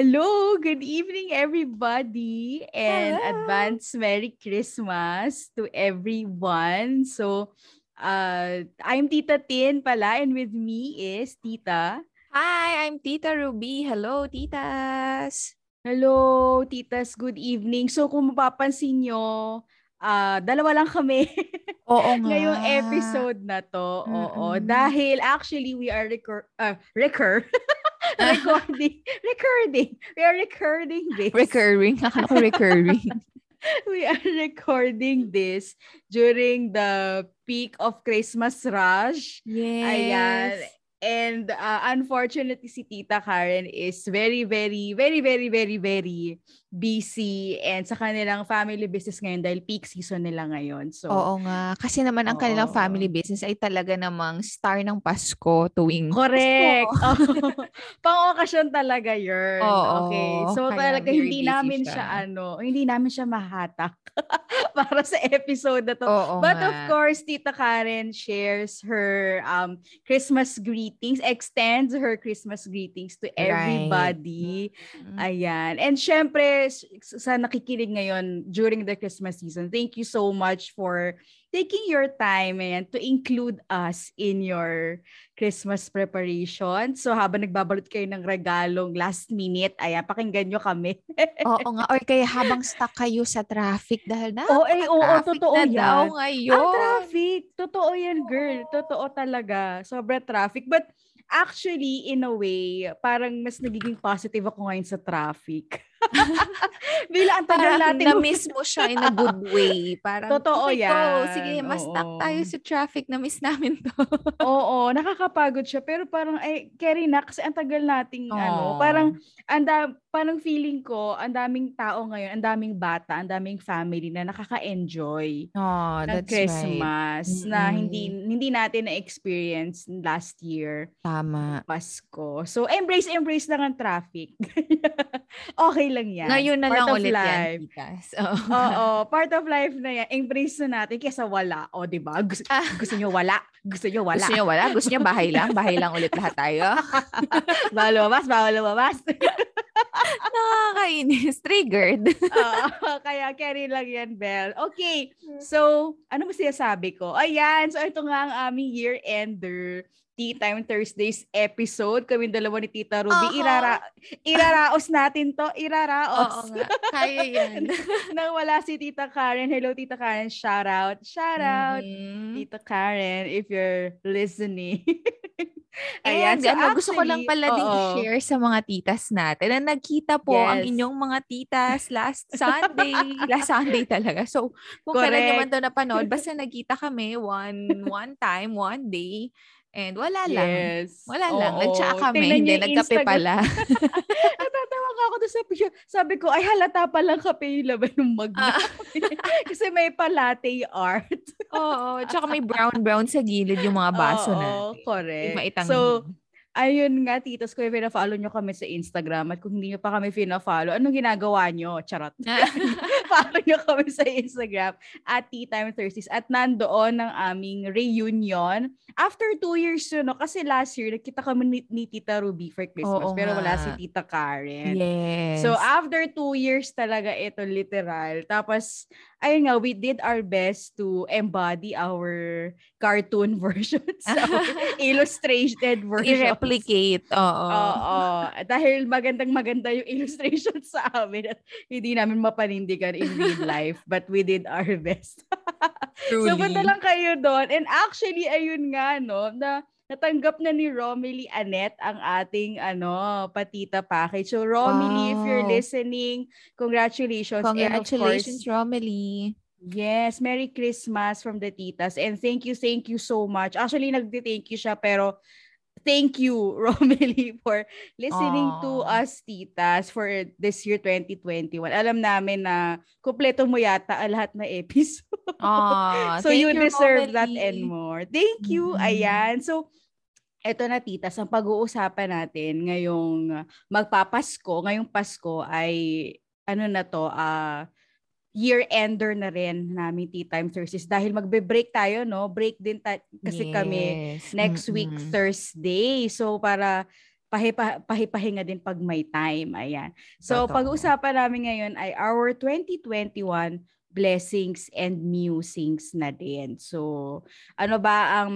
Hello, good evening everybody and Hello. advance Merry Christmas to everyone. So, uh, I'm Tita Tin pala and with me is Tita. Hi, I'm Tita Ruby. Hello, titas. Hello, Titas, good evening. So, kung mapapansin nyo, uh, dalawa lang kami Oo nga. ngayong episode na to. Oo, Mm-mm. dahil actually we are recur uh, recur recording recording we are recording this Recurring. Akala ko recurring. we are recording this during the peak of Christmas rush. yes. Ayan. And uh, unfortunately, si Tita Karen is very, very, very, very, very, very busy and sa kanilang family business ngayon dahil peak season nila ngayon. So, Oo nga. Kasi naman ang kanilang Oo. family business ay talaga namang star ng Pasko tuwing Correct. Pasko. Pang-okasyon talaga yun. Oo, okay. So talaga hindi namin siya. siya. ano, hindi namin siya mahatak para sa episode na to. Oo But nga. of course, Tita Karen shares her um Christmas greetings, extends her Christmas greetings to Right. everybody. Mm. Ayan. And syempre, s- sa nakikinig ngayon during the Christmas season, thank you so much for taking your time and to include us in your Christmas preparation. So habang nagbabalot kayo ng regalong last minute, ayan, pakinggan nyo kami. Oo nga. Or kaya habang stuck kayo sa traffic dahil na Oo, eh, oo, totoo na yan. daw ngayon. Ang traffic. Totoo yan, girl. Totoo talaga. Sobra traffic. But actually, in a way, parang mas nagiging positive ako ngayon sa traffic. Bila ang tagal natin. na-miss mo siya in a good way. Parang, Totoo okay, yan. Go. Sige, mas stuck tayo sa traffic. Na-miss namin to. Oo, nakakapagod siya. Pero parang, ay, carry na. Kasi ang tagal nating, ano, Oo. parang, anda, parang feeling ko, ang daming tao ngayon, ang daming bata, ang daming family na nakaka-enjoy Oh, ng that's Christmas right. na Mm-mm. hindi hindi natin na-experience last year. Tama. Pasko. So, embrace, embrace lang ang traffic. okay lang yan. Ngayon na Part lang ulit life. yan, titas. Oo. Oo, part of life na yan. Embrace na natin kesa wala. O, di ba? Gusto, Ah. gusto nyo wala. Gusto nyo wala. Gusto niyo wala? Gusto niyo bahay lang? Bahay lang ulit lahat tayo? bawal lumabas, bawal lumabas. Nakakainis. Triggered. Oo, kaya carry lang yan, Belle. Okay, so, ano ba sinasabi ko? Ayan, so ito nga ang aming year-ender Tea Time Thursdays episode. Kami dalawa ni Tita Ruby. Aha. Irara iraraos natin to. Oo Iraraos. nga. Kaya yan. Nang wala si Tita Karen. Hello, Tita Karen. Shout out. Shout out. Mhm. Tita Karen, if you're listening. And so ano, gusto ko lang actually, pala din oo. i-share sa mga titas natin na nagkita po ang Yes. inyong mga titas last Sunday. last Sunday talaga. So, kung kailan nyo man Correct. to napanood, basta nagkita kami one one time, one day. And wala lang. Yes. Wala lang. Oo. Nag-chat kami. Tingnan Hindi, nagkape Instagram. pala. Natatawa ka ako doon sa picture. Sabi ko, ay halata palang kape yung laban ng mug Ah. Kasi may pa-latte art. Oo. Tsaka may brown-brown sa gilid yung mga baso na. Oo, correct. Maitang So, ayun nga, titas ko, pina-follow nyo kami sa Instagram at kung hindi nyo pa kami pina-follow, anong ginagawa nyo? Charot. follow nyo kami sa Instagram at Tea Time Thursdays at nandoon ang aming reunion. After two years yun, no? kasi last year, nakita kami ni, ni Tita Ruby for Christmas Oo pero wala nga. si Tita Karen. yes. So after two years talaga ito literal. Tapos ayun nga we did our best to embody our cartoon versions, our illustrated versions. I-replicate. Oo. Oo. Dahil magandang maganda yung illustration sa amin at hindi namin mapanindigan in real life but we did our best. Truly. So punta lang kayo doon. And actually ayun nga no na natanggap na ni Romily Annette ang ating ano patita package. So Romily, if you're Wow. listening, congratulations. And Congratulations, course, Romely. yes, Merry Christmas from the titas. And thank you, thank you so much. Actually, nagde-thank you siya pero thank you, Romily, for listening to Aw. us, titas, for this year 2021. Alam namin na kumpleto mo yata lahat na episode. Ah, so thank you deserve Romely. that and more. Thank you. Mm-mm. Ayan. So, eto na titas, ang pag-uusapan natin ngayong magpapasko, ngayong Pasko ay ano na to, ah year-ender na rin namin Tea Time Thursdays dahil magbe-break tayo, no? Break din ta- kasi kami Yes. next week Mm-mm. Thursday. So para pahipa, pahipahinga din pag may time. Ayan. So, Totoo. pag-uusapan namin ngayon ay our 2021 blessings and musings na din. So, ano ba ang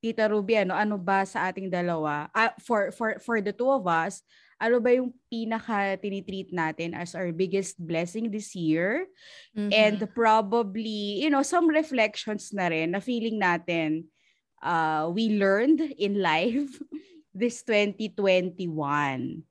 Tita Ruby, ano, ano ba sa ating dalawa? Uh, for, for, for the two of us, ano ba yung pinaka tinitreat natin as our biggest blessing this year? Mm-hmm. And probably, you know, some reflections na rin na feeling natin uh, we learned in life this 2021.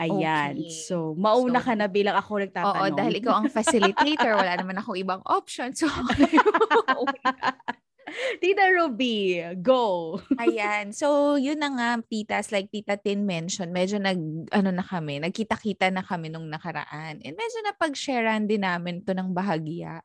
Ayan. Okay. So, mauna so, ka na bilang ako nagtatanong. Oo, dahil ikaw ang facilitator. wala naman akong ibang option. So, Tita Ruby, go! Ayan. So, yun na nga, titas, like Tita Tin mentioned, medyo nag, ano na kami, nagkita-kita na kami nung nakaraan. And medyo napag-sharean din namin to ng bahagya.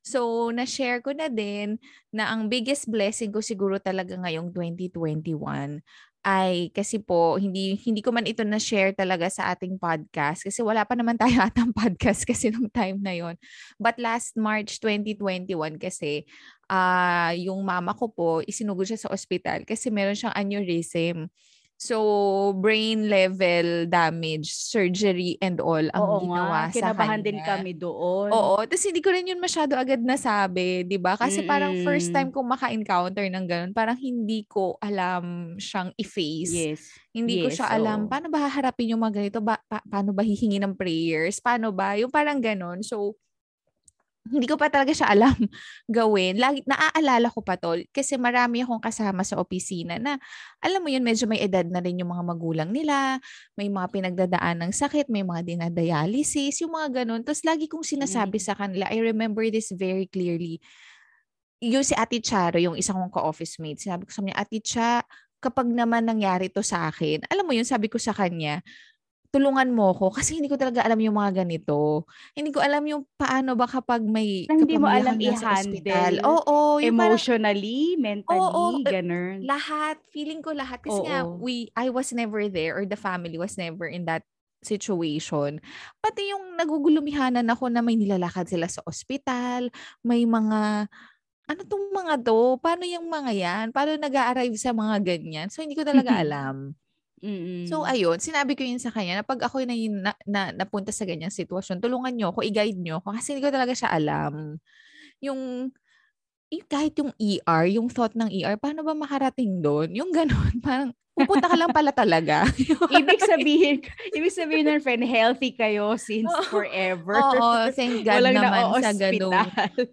So, na-share ko na din na ang biggest blessing ko siguro talaga ngayong 2021 ay kasi po hindi hindi ko man ito na share talaga sa ating podcast kasi wala pa naman tayo atang podcast kasi nung time na yon. But last March 2021 kasi uh, yung mama ko po isinugod siya sa ospital kasi meron siyang aneurysm. So, brain level damage, surgery and all ang Oo ginawa nga, sa kanya. din kami doon. Oo, tapos hindi ko rin yun masyado agad nasabi, 'di ba? Kasi Mm-mm. parang first time kong maka-encounter ng ganun, parang hindi ko alam siyang i-face. Yes. Hindi yes, ko siya alam oo. paano ba haharapin yung mga ganito, ba, pa, paano ba hihingi ng prayers, paano ba, yung parang ganun. So, hindi ko pa talaga siya alam gawin. Lagi, naaalala ko pa to kasi marami akong kasama sa opisina na alam mo yun, medyo may edad na rin yung mga magulang nila, may mga pinagdadaan ng sakit, may mga dinadialysis, yung mga ganun. Tapos lagi kong sinasabi mm. sa kanila, I remember this very clearly. Yung si Ate Charo, yung isang kong ka-office mate, sinabi ko sa kanya, Ate Cha, kapag naman nangyari to sa akin, alam mo yun, sabi ko sa kanya, tulungan mo ko kasi hindi ko talaga alam yung mga ganito. Hindi ko alam yung paano ba kapag may kapag hindi mo alam i-handle. Oo, yung emotionally, parang, mentally, oo, ganun. Lahat, feeling ko lahat kasi oo. nga we I was never there or the family was never in that situation. Pati yung nagugulumihanan ako na may nilalakad sila sa ospital, may mga ano tong mga to? Paano yung mga yan? Paano nag-a-arrive sa mga ganyan? So, hindi ko talaga alam. Mm. So ayun, sinabi ko yun sa kanya na pag ako na, na, na napunta sa ganyang sitwasyon, tulungan niyo ako, i-guide niyo ako kasi hindi ko talaga siya alam. Yung yung kahit yung ER, yung thought ng ER, paano ba makarating doon? Yung ganun, parang pupunta ka lang pala talaga. ibig sabihin, ibig sabihin ng friend, healthy kayo since forever. Oo, thank God Walang naman na sa ganung.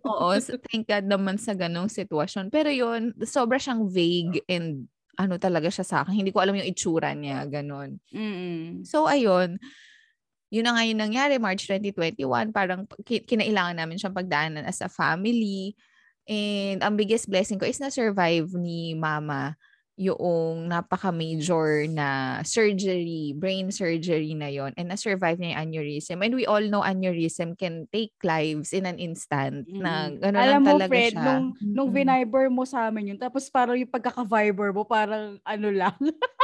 Oo, thank God naman sa ganung sitwasyon. Pero yun, sobra siyang vague and ano talaga siya sa akin. Hindi ko alam yung itsura niya, ganun. Mm-mm. So, ayun. Yun na nga yung nangyari, March 2021. Parang kinailangan namin siyang pagdaanan as a family. And ang biggest blessing ko is na-survive ni mama yung napaka-major na surgery, brain surgery na yon and na-survive niya yung aneurysm. And we all know aneurysm can take lives in an instant mm. na gano'n Alam mo, talaga Fred, siya. nung, mm-hmm. nung viniber mo sa amin yun, tapos parang yung pagkaka-viber mo, parang ano lang.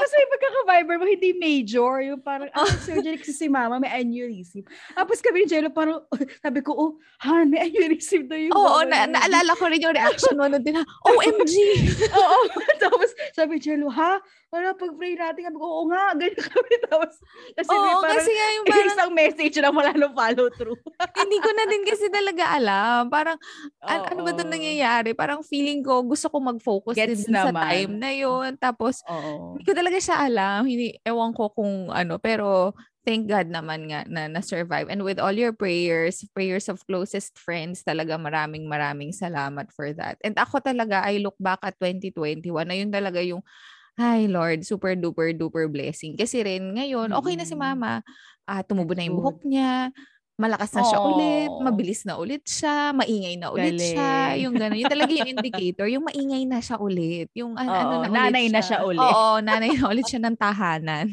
kasi yung pagkaka-viber mo, hindi major. Yung parang, ah, surgery kasi si mama, may aneurysm. Tapos kami ni Jello, parang, sabi ko, oh, Han, may aneurysm na yung Oo, na, naalala ko rin yung reaction mo nun din, OMG! Oo. Tapos sabi Jello, ha? Wala pag-pray natin. Sabi ko, oo nga. Ganyan kami. Tapos, kasi oo, may parang, kasi nga yung parang, isang message na wala nang follow through. hindi ko na din kasi talaga alam. Parang, an- ano ba doon nangyayari? Parang feeling ko, gusto ko mag-focus Gets din naman. sa time na yun. Tapos, oo. hindi ko talaga siya alam. Hindi, ewan ko kung ano. Pero, thank God naman nga na na-survive. And with all your prayers, prayers of closest friends, talaga maraming maraming salamat for that. And ako talaga, I look back at 2021 na yun talaga yung, ay Lord, super duper duper blessing. Kasi rin ngayon, okay na si mama. Uh, tumubo na yung buhok niya. Malakas na siya Aww. ulit, mabilis na ulit siya, maingay na ulit Galing. siya, yung gano'n. Yung talaga yung indicator, yung maingay na siya ulit. Yung ano, ano na nanay ulit na siya ulit. Oo, nanay na ulit siya ng tahanan.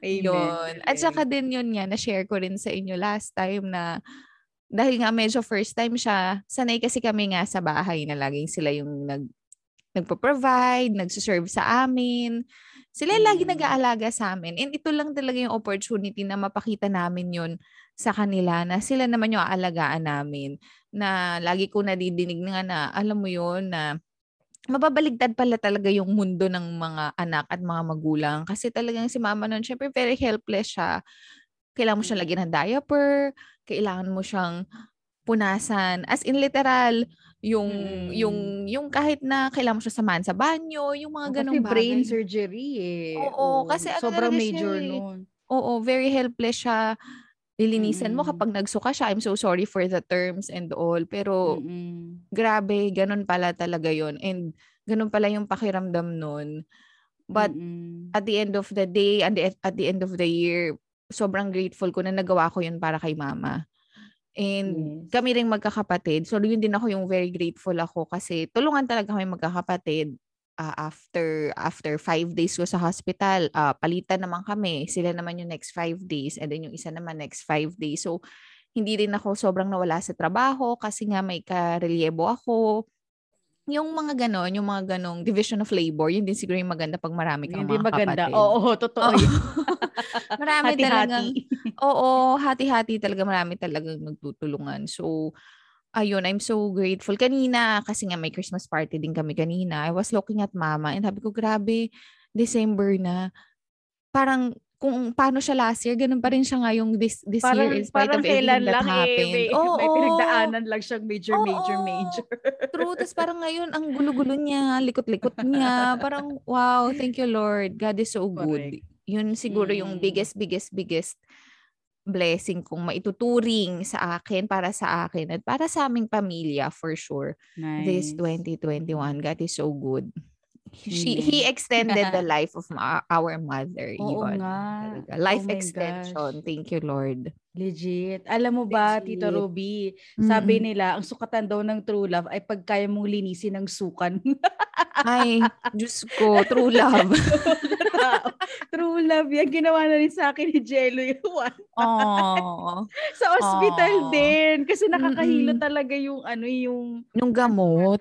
Amen. Yun. At saka din yun nga, na-share ko rin sa inyo last time na dahil nga medyo first time siya, sanay kasi kami nga sa bahay na laging sila yung nag nagpo-provide, nagsuserve sa amin. Sila mm. lagi nag-aalaga sa amin. And ito lang talaga yung opportunity na mapakita namin yun sa kanila na sila naman yung aalagaan namin. Na lagi ko nadidinig nga na, alam mo yun, na mababaligtad pala talaga yung mundo ng mga anak at mga magulang. Kasi talagang si mama nun, syempre very helpless siya. Kailangan mo siyang lagyan ng diaper, kailangan mo siyang punasan. As in literal, yung mm. yung yung kahit na kailangan mo siya samahan sa banyo, yung mga ganong bagay. brain surgery eh. Oo, Oo kasi ano sobrang major siya, eh. noon. Oo, very helpless siya. Lilinisan mm. mo kapag nagsuka siya. I'm so sorry for the terms and all. Pero Mm-mm. grabe, ganun pala talaga yon And ganun pala yung pakiramdam nun. But Mm-mm. at the end of the day, at the, at the end of the year, sobrang grateful ko na nagawa ko yun para kay mama. And yes. kami ring magkakapatid. So yun din ako yung very grateful ako kasi tulungan talaga kami magkakapatid. Uh, after after five days ko sa hospital, uh, palitan naman kami. Sila naman yung next five days and then yung isa naman next five days. So hindi rin ako sobrang nawala sa trabaho kasi nga may karelyebo ako yung mga ganon, yung mga ganong division of labor, yun din siguro yung maganda pag marami kang hindi mga maganda. kapatid. Oo, oo totoo oh. marami hati, talaga. Oo, hati-hati talaga. Marami talaga nagtutulungan. So, ayun, I'm so grateful. Kanina, kasi nga may Christmas party din kami kanina, I was looking at mama and sabi ko, grabe, December na. Parang kung paano siya last year, ganun pa rin siya ngayong this, this parang, year in spite parang of everything that lang happened. Eh, may, oh, may pinagdaanan lang siyang major, oh, major, major. True. Tapos parang ngayon, ang gulo-gulo niya, likot-likot niya. Parang, wow, thank you Lord. God is so good. Correct. Yun siguro mm. yung biggest, biggest, biggest blessing kung maituturing sa akin, para sa akin, at para sa aming pamilya, for sure. Nice. This 2021, God is so good. She he extended the life of ma- our mother Oo even. nga. Life oh extension. Gosh. Thank you Lord. Legit. Alam mo ba, Legit. Tito Ruby, sabi mm-hmm. nila, ang sukatan daw ng true love ay pag kaya mong linisin ng sukan. ay, Diyos ko, true love. true love yan. Ginawa na rin sa akin ni Jello yung one. Aww. sa hospital Aww. din. Kasi nakakahilo Mm-mm. talaga yung ano, yung... Yung gamot.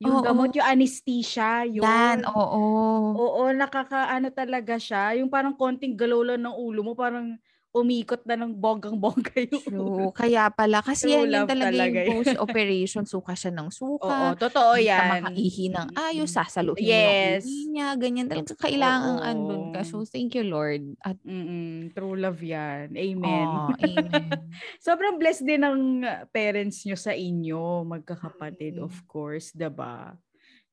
Yung Oo. gamot, yung anesthesia, yun. Yan, oo. Oo, nakakaano talaga siya. Yung parang konting galaw lang ng ulo mo, parang umikot na ng bonggang-bongga yung True. Kaya pala. Kasi yan yung talaga, talaga yung post-operation. Suka siya ng suka. Oo, totoo Hindi yan. Hindi makaihi ng ayos. Sasaluhin yes. mo yung niya. Ganyan talaga. Kailangan andun ka. So, thank you, Lord. At, Mm-mm. True love yan. Amen. Oh, amen. Sobrang blessed din ng parents nyo sa inyo, magkakapatid, of course, ba?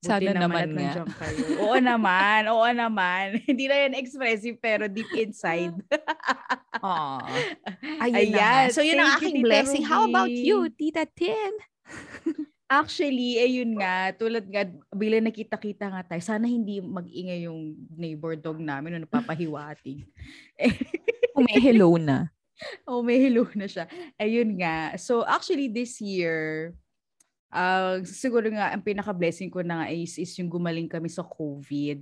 Sana naman, naman nga. Kayo. Oo naman, oo naman. Hindi na yan expressive pero deep inside. Aww. Ayun Ayan. Na. So yun ang aking blessing. Ruby. How about you, Tita Tin? Actually, ayun nga, tulad nga, bila nakita-kita nga tayo, sana hindi mag-ingay yung neighbor dog namin na napapahiwatig. oh, may hello na. oh, may hello na siya. Ayun nga. So, actually, this year, uh, siguro nga ang pinaka-blessing ko na nga is, is yung gumaling kami sa COVID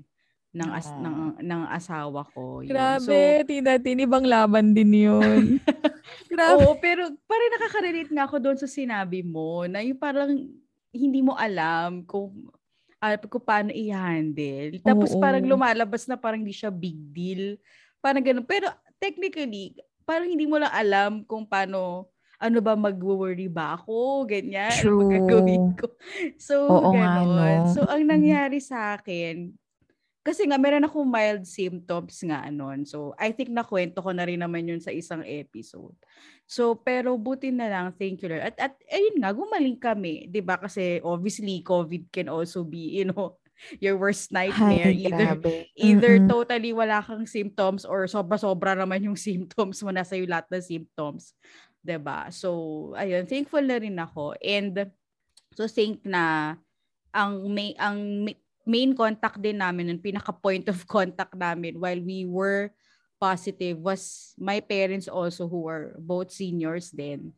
ng as, oh. ng ng asawa ko. Yun. Grabe, so, Tina, tinibang laban din 'yun. Grabe. Oo, pero parang nakaka-relate nga ako doon sa sinabi mo na yung parang hindi mo alam kung uh, kung paano i-handle. Tapos Oo. parang lumalabas na parang hindi siya big deal. Parang ganun. Pero technically, parang hindi mo lang alam kung paano ano ba, mag-worry ba ako? Ganyan. True. Ano gagawin ko? So, Oo ganun. Nga, no? So, ang nangyari sa akin, kasi nga, meron akong mild symptoms nga anon. So, I think nakwento ko na rin naman yun sa isang episode. So, pero buti na lang, thank you Lord. At, at ayun nga, gumaling kami. ba diba? Kasi obviously, COVID can also be, you know, your worst nightmare. Ay, either grabe. either mm-hmm. totally wala kang symptoms or sobra-sobra naman yung symptoms mo, nasa yung lahat ng symptoms. 'Di ba? So, ayun, thankful na rin ako. And so think na ang may ang main contact din namin nun, pinaka point of contact namin while we were positive was my parents also who were both seniors then.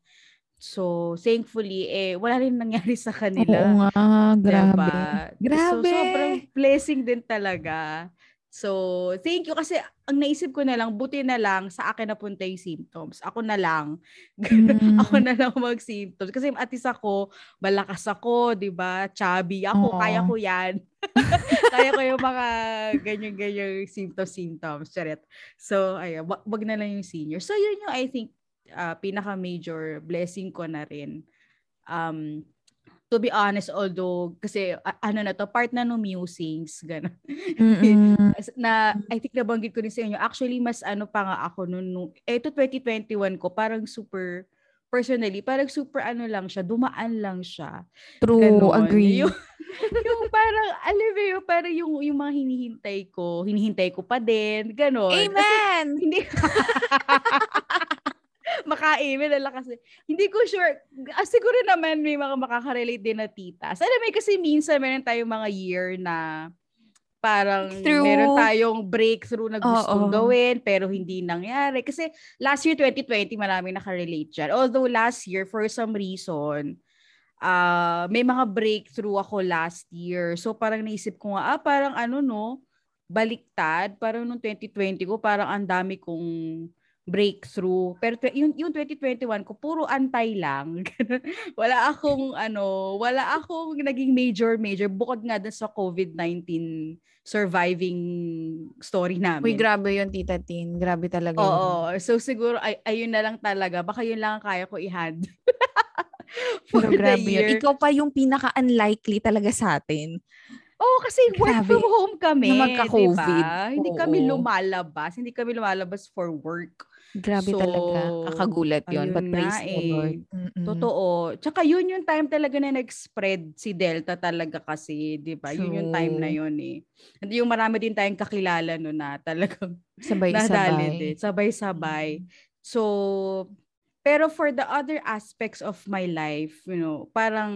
So, thankfully, eh, wala rin nangyari sa kanila. Oo nga, grabe. Diba? Grabe. So, sobrang blessing din talaga. So, thank you kasi ang naisip ko na lang, buti na lang sa akin napunta yung symptoms. Ako na lang. Mm. ako na lang mag-symptoms. Kasi at least ako, malakas ako, di ba? Chubby ako, Aww. kaya ko yan. kaya ko yung mga ganyan-ganyan symptoms-symptoms. Charet. So, ayun, wag, wag na lang yung senior. So, yun yung I think uh, pinaka-major blessing ko na rin. Um, to be honest, although, kasi uh, ano na to, part na no musings, gano'n. na, I think nabanggit ko rin sa inyo, actually, mas ano pa nga ako noon, nung, eto 2021 ko, parang super, personally, parang super ano lang siya, dumaan lang siya. True, Ganon. agree. Yung, yung parang, alam mo yung parang yung, yung mga hinihintay ko, hinihintay ko pa din, gano'n. Amen! Kasi, hindi, maka-email nila kasi hindi ko sure ah, siguro naman may mga makaka-relate din na tita. Alam mo kasi minsan meron tayong mga year na parang Through. meron tayong breakthrough na gustong oh, oh. gawin pero hindi nangyari. Kasi last year 2020 marami nakarelate dyan. Although last year for some reason uh, may mga breakthrough ako last year. So parang naisip ko nga, ah parang ano no, baliktad. Parang nung 2020 ko parang ang dami kong breakthrough. Pero yung, yung 2021 ko, puro antay lang. wala akong, ano, wala akong naging major, major. Bukod nga dun sa COVID-19 surviving story namin. Uy, grabe yun, Tita Tin. Grabe talaga Oo. Yun. So, siguro, ay, ayun na lang talaga. Baka yun lang ang kaya ko i-hand. Pero grabe yun. Ikaw pa yung pinaka-unlikely talaga sa atin. oh, kasi work from home kami. Na magka-COVID. Diba? Hindi kami lumalabas. Hindi kami lumalabas for work. Grabe so, talaga. Kakagulat yun. But praise eh. the Lord. Mm-mm. Totoo. Tsaka yun yung time talaga na nag-spread si Delta talaga kasi, di ba? Yun yung time na yun eh. Hindi yung marami din tayong kakilala no na talagang sabay-sabay. Sabay-sabay. So, pero for the other aspects of my life, you know, parang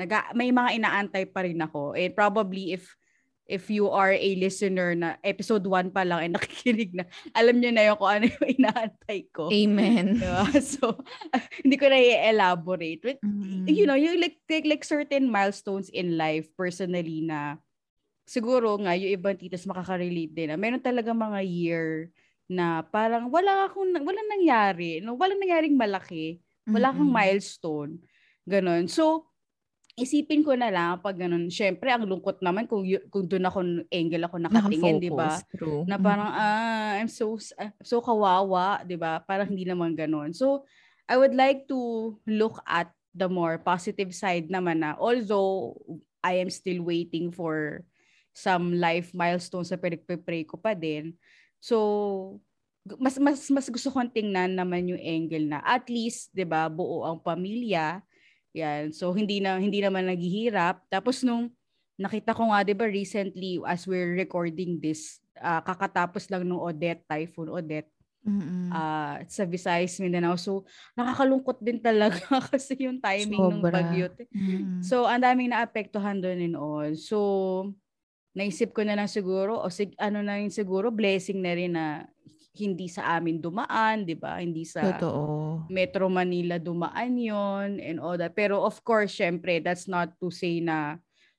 naga, may mga inaantay pa rin ako. And probably if if you are a listener na episode 1 pa lang ay nakikinig na, alam niyo na yung kung ano yung inaantay ko. Amen. Diba? So, hindi ko na i-elaborate. But, mm-hmm. You know, yung like, like, like certain milestones in life personally na siguro nga yung ibang titas makaka-relate din na meron talaga mga year na parang wala akong, wala nangyari. No? Wala nangyaring malaki. Wala kang mm-hmm. milestone. Ganon. So, isipin ko na lang pag ganun, syempre ang lungkot naman kung kung doon ako angle ako nakatingin, 'di ba? Na parang ah, I'm so uh, so kawawa, 'di ba? Parang hindi naman ganun. So I would like to look at the more positive side naman na although I am still waiting for some life milestones sa pinagpe-pray ko pa din. So mas mas mas gusto kong tingnan naman yung angle na at least 'di ba buo ang pamilya yan. So hindi na hindi naman naghihirap. Tapos nung nakita ko nga 'di ba recently as we're recording this, uh, kakatapos lang nung Odette, Typhoon Odette. Mm-hmm. Uh, sa Visayas, Mindanao. So, nakakalungkot din talaga kasi yung timing Sobra. ng bagyo. Mm-hmm. So, ang daming naapektuhan doon and all. So, naisip ko na lang siguro, o sig- ano na rin siguro, blessing na rin na hindi sa amin dumaan, 'di ba? Hindi sa Totoo. Metro Manila dumaan 'yon and all that. Pero of course, syempre, that's not to say na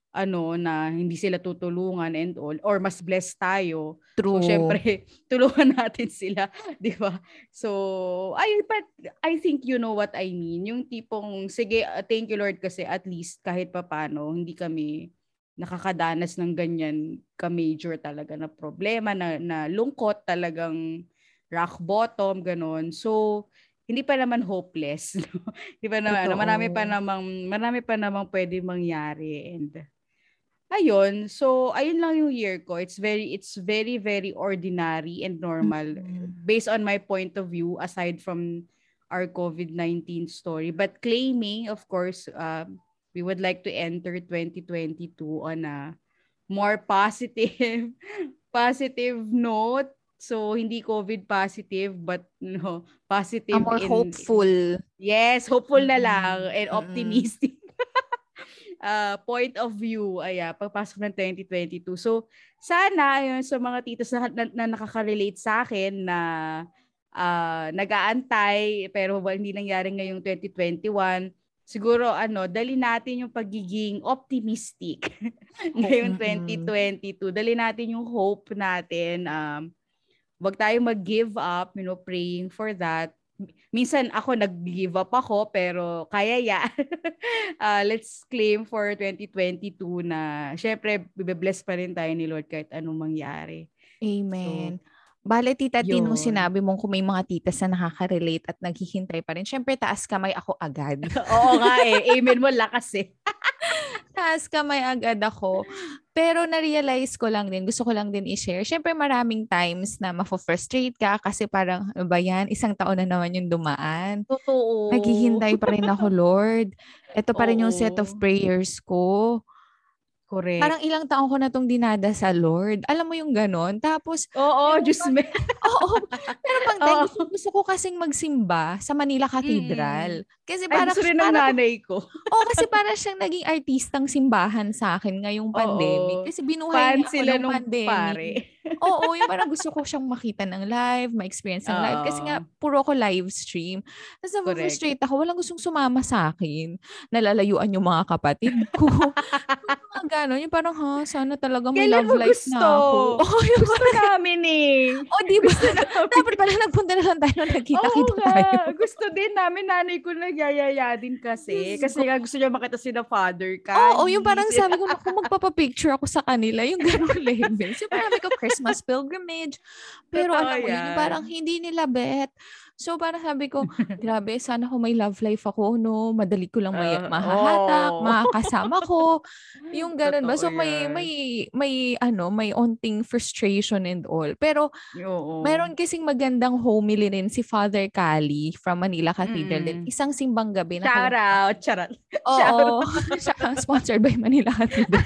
ano na hindi sila tutulungan and all or mas blessed tayo. True. So syempre, tulungan natin sila, 'di ba? So, I but I think you know what I mean. Yung tipong sige, thank you Lord kasi at least kahit papaano hindi kami nakakadanas ng ganyan ka-major talaga na problema, na, na lungkot, talagang rock bottom, ganun. So, hindi pa naman hopeless. No? Hindi pa naman, ano, marami pa namang, marami pa namang pwede mangyari. And, ayun. So, ayun lang yung year ko. It's very, it's very, very ordinary and normal. Mm-hmm. Based on my point of view, aside from our COVID-19 story. But claiming, of course, uh, we would like to enter 2022 on a more positive positive note. So hindi COVID positive but no, positive a more in, hopeful. Yes, hopeful na lang and optimistic. uh, point of view aya pagpasok ng 2022. So sana ayun sa mga titos na, na, na nakaka-relate sa akin na uh, nag-aantay pero hindi nangyari ngayong 2021 siguro ano, dali natin yung pagiging optimistic ngayong 2022. Dali natin yung hope natin. Um, wag tayong mag-give up, you know, praying for that. Minsan ako nag-give up ako pero kaya ya. uh, let's claim for 2022 na syempre bless pa rin tayo ni Lord kahit anong mangyari. Amen. So, Bale, tita Yun. sinabi mong kung may mga titas na nakaka-relate at naghihintay pa rin, syempre taas kamay ako agad. Oo nga eh. Amen mo, lakas eh. taas kamay agad ako. Pero na-realize ko lang din, gusto ko lang din i-share. Syempre maraming times na mafo-frustrate ka kasi parang, ano ba yan, isang taon na naman yung dumaan. Totoo. Naghihintay pa rin ako, Lord. Ito pa rin yung set of Oo. prayers ko. Correct. Parang ilang taon ko na tong dinada sa Lord. Alam mo yung ganon? Tapos, Oo, Diyos me. oo, pero pag Oo. gusto, gusto ko kasing magsimba sa Manila Cathedral. Kasi Ay, parang, gusto rin ng nanay ko. oh, kasi para siyang naging artistang simbahan sa akin ngayong pandemic. Oo. Kasi binuhay Fan niya ako sila ng pandemic. pare. Oo, yung parang gusto ko siyang makita ng live, ma-experience ng live. Kasi nga, puro ko live stream. Tapos na-frustrate ako. Walang gustong sumama sa akin. Nalalayuan yung mga kapatid ko. yung mga gano'n. Yung parang, ha, sana talaga may Kailan love life na gusto? ako. Oh, yung Gusto namin eh. Oh, di ba? Dapat pala nagpunta na lang tayo nung nagkita-kita nga. tayo. Gusto din namin, nanay ko nagyayaya din kasi. Kasi nga gusto niya makita si na father ka. Oo, yung parang sabi ko, naku, magpapapicture ako sa kanila. Yung ganong level. So, parang sabi ko, Christmas pilgrimage. Pero Totoo alam mo yun, parang hindi nila bet. So, parang sabi ko, grabe, sana kung may love life ako, no? Madali ko lang may, Ah, mahahatak, oo. makakasama ko. Yung ganun ba? So, may, yan. may, may, ano, may onting frustration and all. Pero, Oo. Meron kasing magandang homily rin si Father Cali from Manila Cathedral. din. Mm. Isang simbang gabi. na Shout out. Charot. Oo. Siya- sponsored by Manila Cathedral.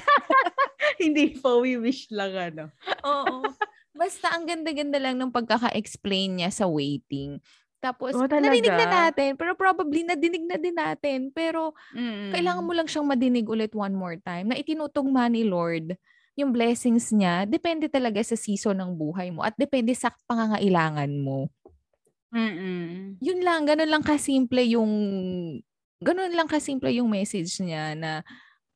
Hindi po, we wish lang ano. Oo. Basta ang ganda-ganda lang ng pagkaka-explain niya sa waiting. Tapos, Oh, narinig na natin. Pero probably, nadinig na din natin. Pero, Mm-mm. kailangan mo lang siyang madinig ulit one more time na itinutugma ni Lord yung blessings niya, depende talaga sa season ng buhay mo at depende sa pangangailangan mo. Mm-mm. yun lang, ganun lang kasimple yung, ganun lang kasimple yung message niya na,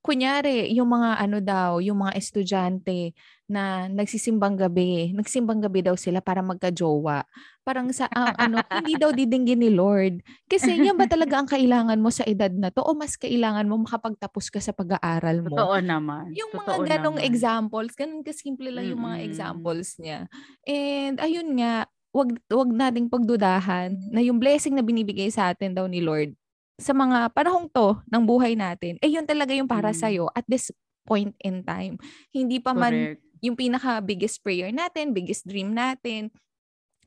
kunyari, yung mga ano daw, yung mga estudyante na nagsisimbang gabi, nagsimbang gabi daw sila para magka-jowa. Parang sa, ah, ano, hindi daw didinggin ni Lord. Kasi yan ba talaga ang kailangan mo sa edad na to? O mas kailangan mo makapagtapos ka sa pag-aaral mo? Totoo naman. Yung Totoo mga ganong naman. examples, ganun kasimple lang yung mga Mm-mm. examples niya. And ayun nga, wag wag nating pagdudahan na yung blessing na binibigay sa atin daw ni Lord sa mga panahong to ng buhay natin, eh yun talaga yung para Mm. sa at this point in time. Hindi pa man Correct. yung pinaka biggest prayer natin, biggest dream natin.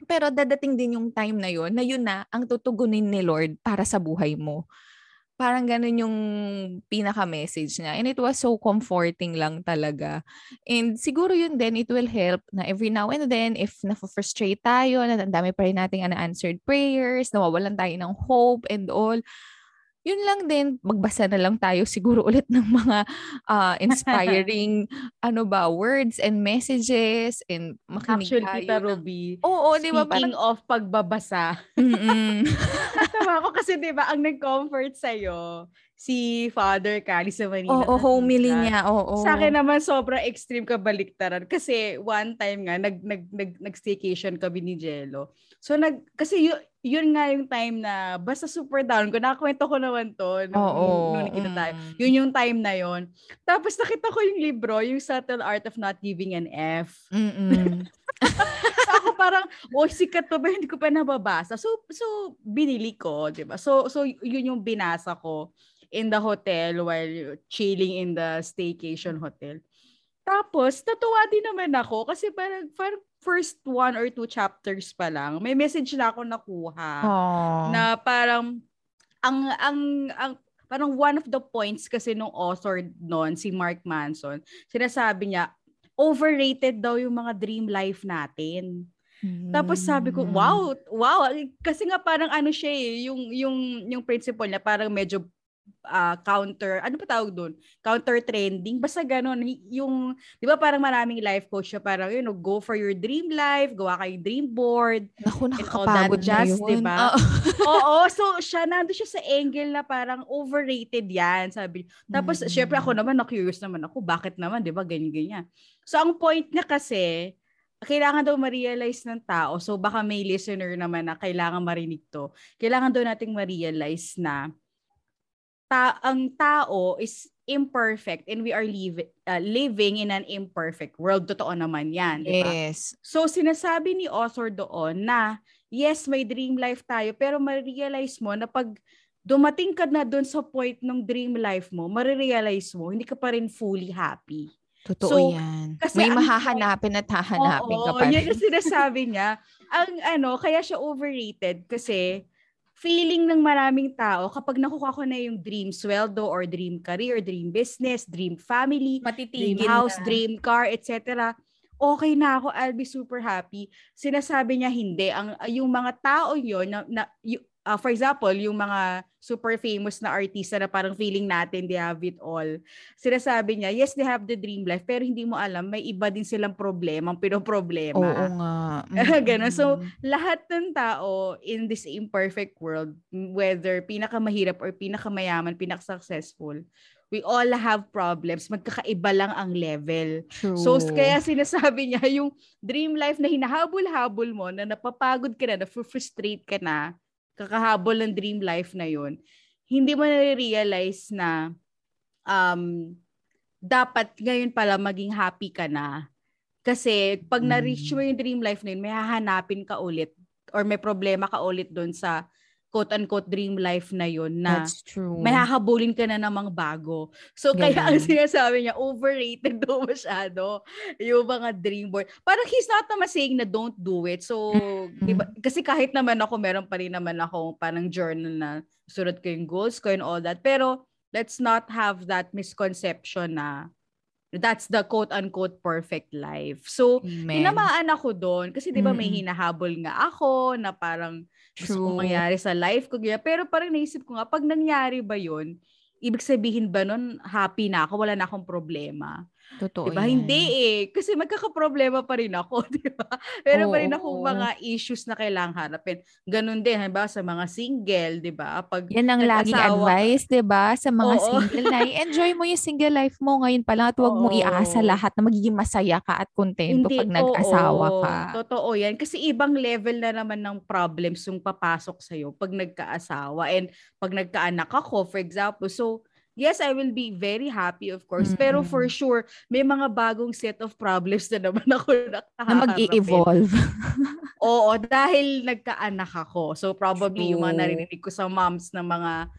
Pero dadating din yung time na yun, na yun na ang tutugunin ni Lord para sa buhay mo. Parang ganun yung pinaka-message niya. And it was so comforting lang talaga. And siguro yun din, it will help na every now and then, if na-frustrate tayo, na ang dami pa rin nating unanswered prayers, nawawalan tayo ng hope and all, yun lang din, magbasa na lang tayo siguro ulit ng mga ah, inspiring ano ba, words and messages and makinig Actually, tayo. Tita Ruby, Oo, di ba? speaking Parang, of pagbabasa. Tama ako kasi 'di ba ang nag-comfort sa si Father Cali sa Manila. Oo, homily Cathedral. niya. Oo. Sa akin naman sobrang extreme kabaliktaran kasi one time nga nag nag nag nag-staycation kami ni Jello. So nag kasi yu- yun nga yung time na basta super down ko. Nakakwento ko naman to nung, Oo. nung nakita tayo. mm. Yun yung time na yon. Tapos nakita ko yung libro, yung Subtle Art of Not Giving an F. Mm-mm. so ako parang, oh, sikat to ba? Hindi ko pa nababasa. So, so binili ko, di ba? So, so yun yung binasa ko in the hotel while chilling in the staycation hotel. Tapos, natuwa din naman ako kasi parang, parang first one or two chapters pa lang, may message na ako nakuha Aww. na parang ang ang ang parang one of the points kasi nung author noon si Mark Manson sinasabi niya overrated daw yung mga dream life natin. Tapos sabi ko, Mm. wow, wow, kasi nga parang ano siya eh, yung yung yung principle niya parang medyo ah, counter, ano pa tawag doon? Counter trending. Basta ganun. Yung, di ba parang maraming life coach siya parang, you know, go for your dream life, gawa kayo dream board, Naku, nakakapagod na yun. diba? Oo. Oo, so siya, nando siya sa angle na parang overrated yan, sabi. Tapos, Mm. syempre ako naman, na-curious naman ako, bakit naman, di ba, ganyan-ganyan. So, ang point niya kasi, kailangan daw ma-realize ng tao, so baka may listener naman na kailangan marinig to, kailangan daw nating ma-realize na ta ang tao is imperfect and we are live, uh, living in an imperfect world. Totoo naman yan, di ba? Yes. So, sinasabi ni author doon na, yes, may dream life tayo, pero ma-realize mo na pag dumating ka na doon sa point ng dream life mo, ma-realize mo, hindi ka pa rin fully happy. Totoo So, yan. kasi May ang- mahahanapin at hahanapin ka Oo, pa yan rin. ang sinasabi niya. Ang ano, kaya siya overrated kasi feeling ng maraming tao kapag nakuha ko na yung dream sweldo or dream career, dream business, dream family, dream Matitigil house, na. dream car, etc. Okay na ako, I'll be super happy. Sinasabi niya hindi. Ang yung mga tao yon na, na y- uh, for example, yung mga super famous na artista na parang feeling natin they have it all. Sinasabi niya, yes, they have the dream life, pero hindi mo alam, may iba din silang problema, ang pinoproblema. Oo nga. Ganon. So, Mm. lahat ng tao in this imperfect world, whether pinakamahirap or pinakamayaman, pinakasuccessful, we all have problems. Magkakaiba lang ang level. True. So, kaya sinasabi niya, yung dream life na hinahabol-habol mo, na napapagod ka na, na-frustrate ka na, kakahabol ng dream life na yun, hindi mo na-realize na um, dapat ngayon pala maging happy ka na. Kasi pag Mm. na-reach mo yung dream life na yun, may hahanapin ka ulit or may problema ka ulit doon sa quote-unquote dream life na yun na That's true. may hahabulin ka na namang bago. So, kaya ang Ganun. sinasabi niya, overrated daw masyado yung mga dream board. Parang he's not naman saying na don't do it. So, Mm. diba, kasi kahit naman ako, meron pa rin naman ako parang journal na sulat ko yung goals ko and all that. Pero, let's not have that misconception na that's the quote-unquote perfect life. So, Amen. tinamaan ako doon. Kasi di ba may Mm-mm. hinahabol nga ako na parang gusto True. mangyari sa life ko. ganyan. Pero parang naisip ko nga, pag nangyari ba yun, ibig sabihin ba nun, happy na ako, wala na akong problema. Totoo diba? yan. Hindi eh. Kasi magkakaproblema pa rin ako, di ba? Pero pa rin Oo. akong mga issues na kailangang harapin. Ganun din, halimbawa sa mga single, di ba? Pag Yan ang laging advice, 'di ba, sa mga Oo. single na enjoy mo yung single life mo ngayon pa lang at huwag mo Oo. iasa lahat na magiging masaya ka at kontento pag nag-asawa oo. ka. Totoo yan. Kasi ibang level na naman ng problems yung papasok sa'yo pag nagkaasawa. And pag nagkaanak ako, for example. So, yes, I will be very happy, of course. Pero for sure, may mga bagong set of problems na naman ako Na nakaharapin. mag-i-evolve. Oo, dahil nagkaanak ako. So, probably yung mga True. narinig ko sa moms ng mga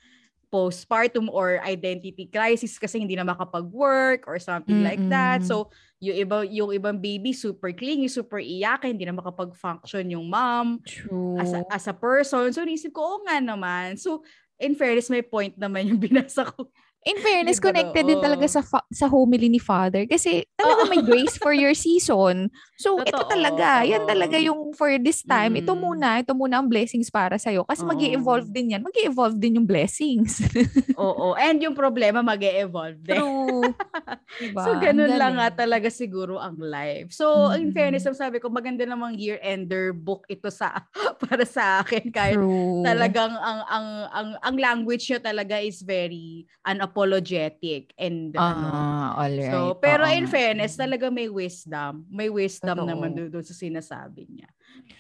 postpartum or identity crisis kasi hindi na makapag-work or something like that. So, yung iba yung ibang baby super clingy, super iyakin, hindi na makapag-function yung mom True. as a, as a person. So, naisip ko, oo nga naman. So, in fairness, may point naman yung binasa ko. In fairness, connected din talaga sa fa- sa homily ni Father kasi talaga may grace for your season. So, ito Totoo, talaga. Yan oo. talaga yung for this time. Ito Mm. muna. Ito muna ang blessings para sa'yo. Kasi Oo. mag evolve din yan. mag evolve din yung blessings. Oo. And yung problema mag evolve din. True. diba? So, ganun lang nga galing. talaga siguro ang life. So, in Mm. fairness, ang sabi ko, maganda namang year-ender book ito sa para sa akin. Kahit True. talagang ang, ang, ang, ang language niya talaga is very unapologetic. And, ano, Ah, all right. So, pero Oo in fairness, talaga may wisdom. May wisdom Totoo. naman doon sa sinasabi niya.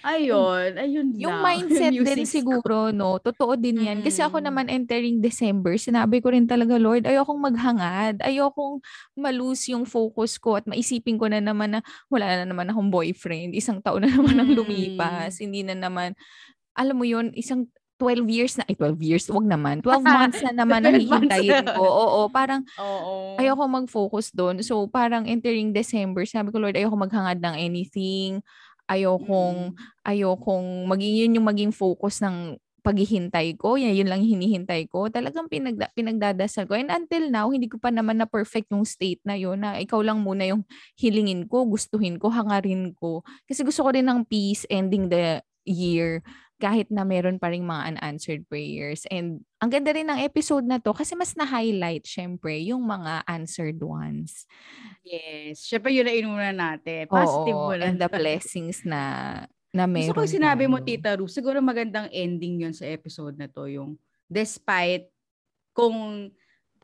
Ayun, ayun Yung lang. mindset din siguro, no? Totoo din yan. Kasi ako Mm. naman entering December, sinabi ko rin talaga, Lord, ayokong maghangad. Ayokong malose yung focus ko at maisipin ko na naman na wala na naman akong boyfriend. Isang taon na naman ang Mm. lumipas. Hindi na naman, alam mo yun, isang 12 years na, ay 12 years, wag naman. 12 months na naman 12 months nahihintayin na. ko. Oo, parang Oo. ayoko mag-focus doon. So, parang entering December, sabi ko, Lord, ayoko maghangad ng anything. Ayokong, ayokong maging yun yung maging focus ng paghihintay ko. Yan, yun lang hinihintay ko. Talagang pinagda, pinagdadasal ko. And until now, hindi ko pa naman na perfect yung state na yun na ikaw lang muna yung hilingin ko, gustuhin ko, hangarin ko. Kasi gusto ko rin ng peace ending the year kahit na meron pa rin mga unanswered prayers. And ang ganda rin ng episode na to kasi mas na-highlight syempre yung mga answered ones. Yes. Siyempre yun na inuna natin. Positive Oo, mo na. and the blessings na na meron Gusto ko sinabi mo. Tita Ru, siguro magandang ending yun sa episode na to. Yung despite kung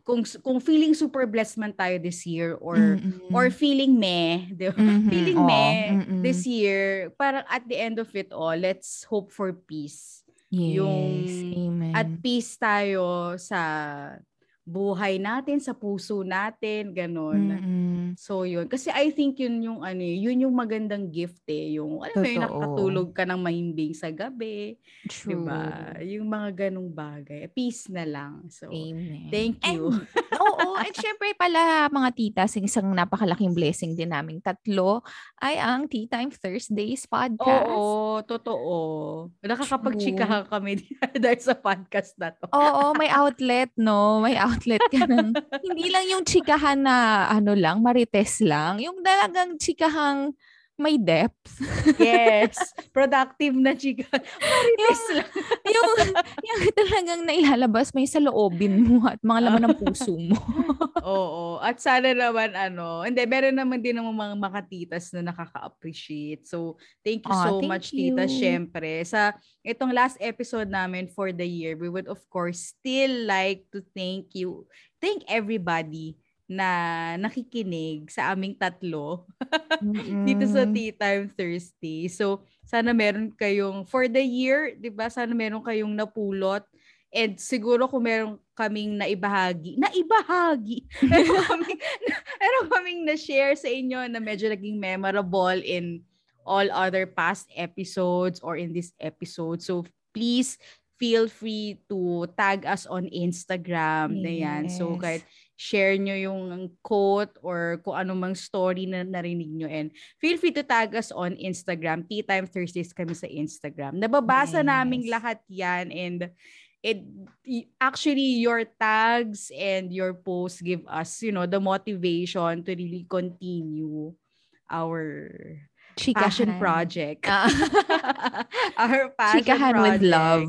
kung kung feeling super blessed man tayo this year or Mm-mm. or feeling meh, di ba? Mhm, feeling oo, meh mm-mm. this year, parang at the end of it all, let's hope for peace. yes, yung amen. At peace tayo sa buhay natin, sa puso natin, ganun. Mm-mm. So yun, kasi I think yun yung ano, eh, yun yung magandang gift eh, yung alam mo yun, nakatulog ka ng mahimbing sa gabi, True. 'di ba? Yung mga ganung bagay, peace na lang. So Amen. thank you. And, oo, at syempre pala mga tita, isang napakalaking blessing din naming tatlo ay ang Tea Time Thursdays podcast. Oo, totoo. Nakakapagchikahan kami dahil sa podcast na to. Oo, may outlet, no? May outlet ka ng, hindi lang yung chikahan na, ano lang, marites lang. Yung talagang chikahang may depth. Yes. Productive na chika. Marites lang. yung, yung talagang nailalabas may sa loobin mo at mga laman ng puso mo. Oo. At sana naman ano, hindi, meron naman din ng mga makatitas na nakaka-appreciate. So, thank you Aw, so thank much, tita, you. syempre. Sa itong last episode namin for the year, we would of course still like to thank you, thank everybody na nakikinig sa aming tatlo dito sa. Tea Time Thursday. So, sana meron kayong, for the year, di ba, sana meron kayong napulot. And siguro kung meron kaming naibahagi, naibahagi, meron kaming, meron kaming na-share sa inyo na medyo naging memorable in all other past episodes or in this episode. So, please feel free to tag us on Instagram. na yan. So, Yes. kahit share nyo yung quote or kung anumang story na narinig nyo. And feel free to tag us on Instagram. Tea Time Thursdays kami sa Instagram. Nababasa naming Yes. lahat yan and it actually your tags and your posts give us, you know, the motivation to really continue our passion Chikahan. project. Ah. our passion Chikahan with project. love.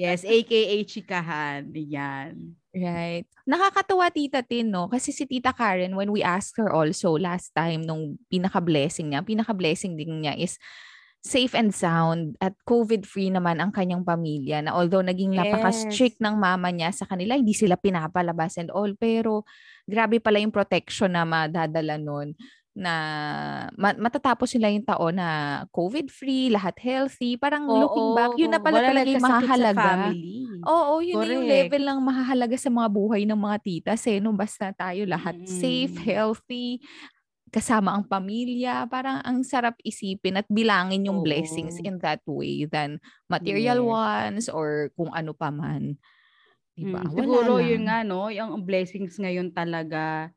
yes, aka chikahan. Yan. Right. Nakakatuwa tita Tin, no? Kasi si tita Karen, when we asked her also last time nung pinaka-blessing niya, pinaka-blessing din niya is safe and sound at COVID-free naman ang kanyang pamilya na although naging napaka-strict ng mama niya sa kanila, hindi sila pinapalabas and all, pero grabe pala yung protection na madadala nun na ma- matatapos sila yung taon na COVID-free, lahat healthy, parang looking back, yun na pala Wala talaga yung mahalaga. Oo, yun na yung Correct. level lang mahalaga sa mga buhay ng mga titas eh. No? Basta tayo lahat safe, Mm. healthy, kasama ang pamilya. Parang ang sarap isipin at bilangin yung blessings Oo. in that way than material Yes. ones or kung ano pa man. Diba? Mm, siguro lang. yun nga no, yung blessings ngayon talaga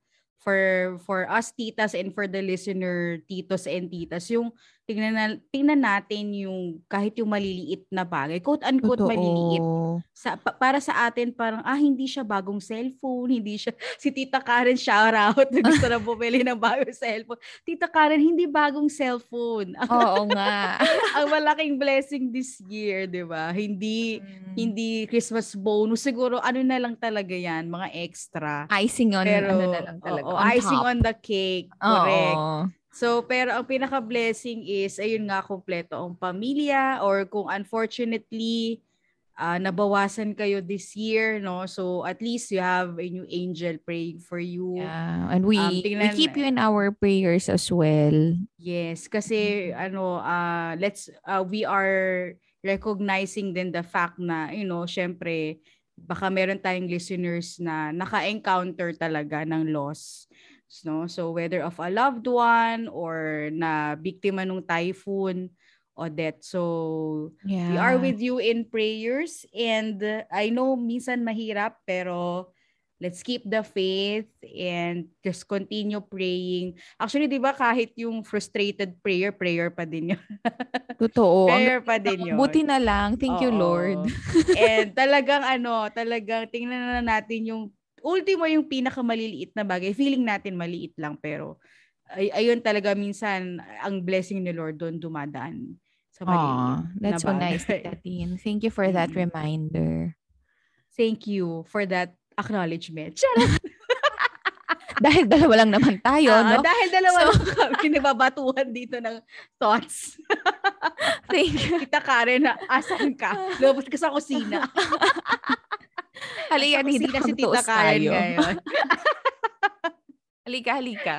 for for us titas and for the listener titos and titas yung tingnan na, tingnan natin yung kahit yung maliliit na bagay quote unquote Totoo. maliliit sa pa- para sa atin parang ah hindi siya bagong cellphone hindi siya si Tita Karen shout out na gusto na bumili ng bagong cellphone Tita Karen hindi bagong cellphone Oo nga. ang malaking blessing this year 'di ba hindi Mm. hindi Christmas bonus. Siguro ano na lang talaga yan, mga extra. Icing on Pero, ano na lang talaga. oo, on icing top. on the cake. Correct. Oo. So, pero ang pinaka-blessing is, ayun nga, kompleto ang pamilya or kung unfortunately, ah, nabawasan kayo this year, no? So, at least you have a new angel praying for you. Yeah. And we, Um, we tingnan- keep you in our prayers as well. Yes, kasi ano, ah let's ah, we are recognizing din the fact na, you know, syempre baka meron tayong listeners na naka-encounter talaga ng loss. No? So whether of a loved one or na biktima ng typhoon o death. So Yeah. we are with you in prayers and uh, I know minsan mahirap pero let's keep the faith and just continue praying. Actually, 'di ba kahit yung frustrated prayer, prayer pa din yun. Totoo. Prayer pa din yun. Buti na lang. Thank you, Oo. Lord. and talagang ano, talagang tingnan na natin yung ultimo yung pinakamaliliit na bagay. Feeling natin maliit lang pero ay, ayun talaga minsan ang blessing ni Lord doon dumadaan sa maliliit. Aw, that's so nice, bagay. Tita Tin. Thank you for that Mm. reminder. Thank you for that acknowledgement. Dahil dalawa lang naman tayo, Ah, no? Dahil dalawa So- lang kami nababatuhan dito ng thoughts. Thank you. Kita Karen na asan ka? Lumabas ka sa kusina. Halika dito, kusina si Tita Karen ngayon. Halika, halika.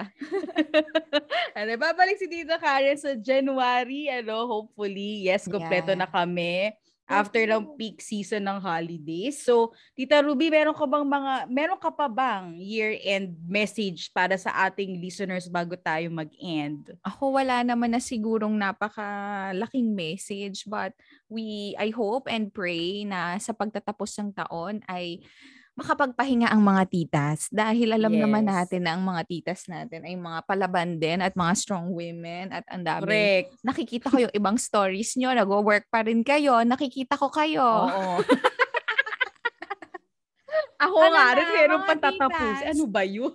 ano, babalik si Tita Karen sa January, ano, hopefully. Yes, kompleto Yeah. na kami. After ng peak season ng holidays. So, Tita Ruby, meron ka bang mga meron ka pa bang year-end message para sa ating listeners bago tayo mag-end? Ako wala naman na sigurong napakalaking message but we I hope and pray na sa pagtatapos ng taon ay makapagpahinga ang mga titas dahil alam yes. naman natin na ang mga titas natin ay mga palaban din at mga strong women at ang dami. Correct. Nakikita ko yung ibang stories nyo, nag-work pa rin kayo, nakikita ko kayo. Oo. Ako ano nga rin, meron pa tatapos. Ano ba yun?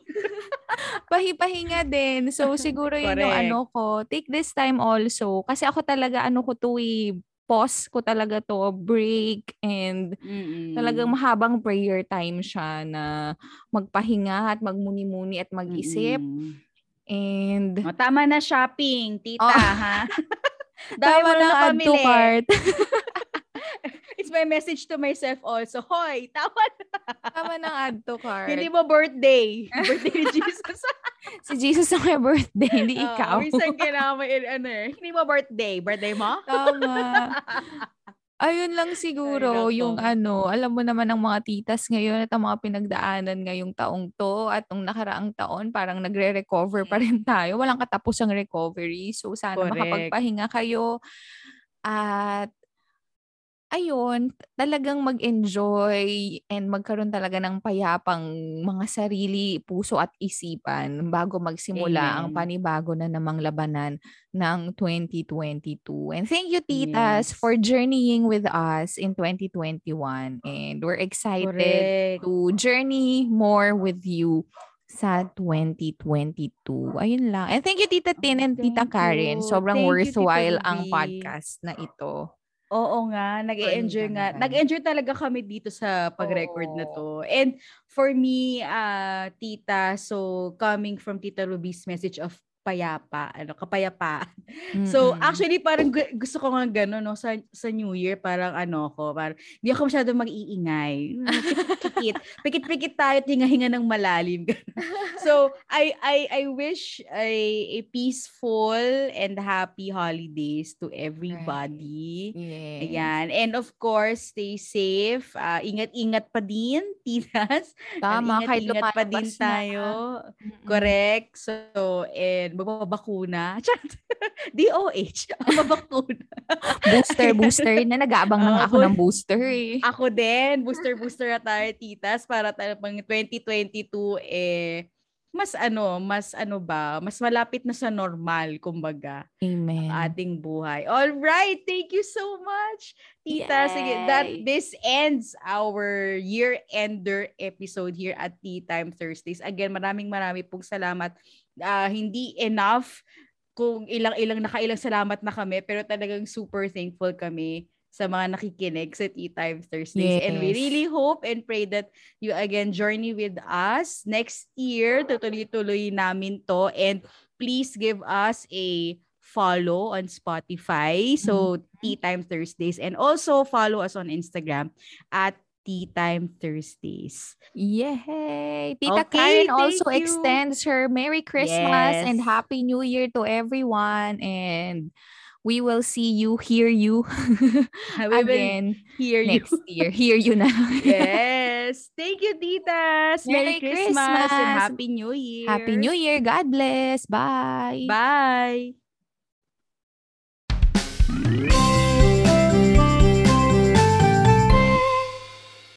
Pahipahinga din. So, siguro yun yung ano ko. Take this time also. Kasi ako talaga, ano ko to eh, pause ko talaga to, break, and Mm-mm. talagang mahabang prayer time siya na magpahinga at magmuni-muni at mag-isip. Mm-mm. And... O, tama na shopping, tita, oh. ha? tama na add to cart. It's my message to myself also. Hoy, tama na. tama na add to cart. Hindi mo birthday. birthday ni Jesus. si Jesus ang may birthday, hindi uh, ikaw. Minsan kailangan may ano eh. Hindi mo birthday. Birthday mo? Tama. Ayun lang siguro Ay, yung ano, alam mo naman ng mga titas ngayon at ang mga pinagdaanan ngayong taong to at nung nakaraang taon parang nagre-recover pa rin tayo. Walang katapusang recovery. So sana Correct. makapagpahinga kayo at ayun, talagang mag-enjoy and magkaroon talaga ng payapang mga sarili, puso at isipan bago magsimula Amen. ang panibago na namang labanan ng 2022. And thank you, Titas, yes. for journeying with us in 2021. And we're excited Correct. to journey more with you sa 2022. Ayun lang. And thank you, Tita Tin and thank Tita Karen. Sobrang thank worthwhile you, ang podcast na ito. Oo nga, nag-e-enjoy nga. Nag-enjoy talaga kami dito sa pag-record na to. And for me, uh, tita, so coming from Tita Ruby's message of payapa, ano, kapayapaan. Mm-hmm. So, actually, parang gusto ko nga gano'n, no, sa, sa New Year, parang ano ko, parang hindi ako masyado mag-iingay. Pikit, pikit-pikit tayo, tinga-hinga ng malalim. so, I, I, I wish a, a peaceful and happy holidays to everybody. Yes. Ayan. And of course, stay safe. Uh, ingat-ingat pa din, tinas. Tama, ingat, ingat pa din tayo. Na. Correct. So, and magbabakuna. DOH, mabakuna. booster, booster. Na nag-aabang uh, ako ng booster eh. Ako din. Booster, booster na tayo, titas. Para tayo pang 2022 eh mas ano, mas ano ba, mas malapit na sa normal, kumbaga. Amen. ating buhay. All right, thank you so much, Tita. Yay. Sige, that this ends our year-ender episode here at Tea Time Thursdays. Again, maraming maraming pong salamat uh, hindi enough kung ilang-ilang nakailang salamat na kami pero talagang super thankful kami sa mga nakikinig sa Tea Time Thursdays. Yes. And we really hope and pray that you again journey with us next year. Tutuloy-tuloy namin to. And please give us a follow on Spotify. So, mm-hmm. Tea Time Thursdays. And also follow us on Instagram at Tea Time Thursdays. Yay! Tita okay, Karen also you. extends her Merry Christmas yes. and Happy New Year to everyone. And we will see you, hear you again hear next year. Hear you na. yes. Thank you, Titas. Merry, Merry Christmas, Christmas and Happy New Year. Happy New Year. God bless. Bye. Bye.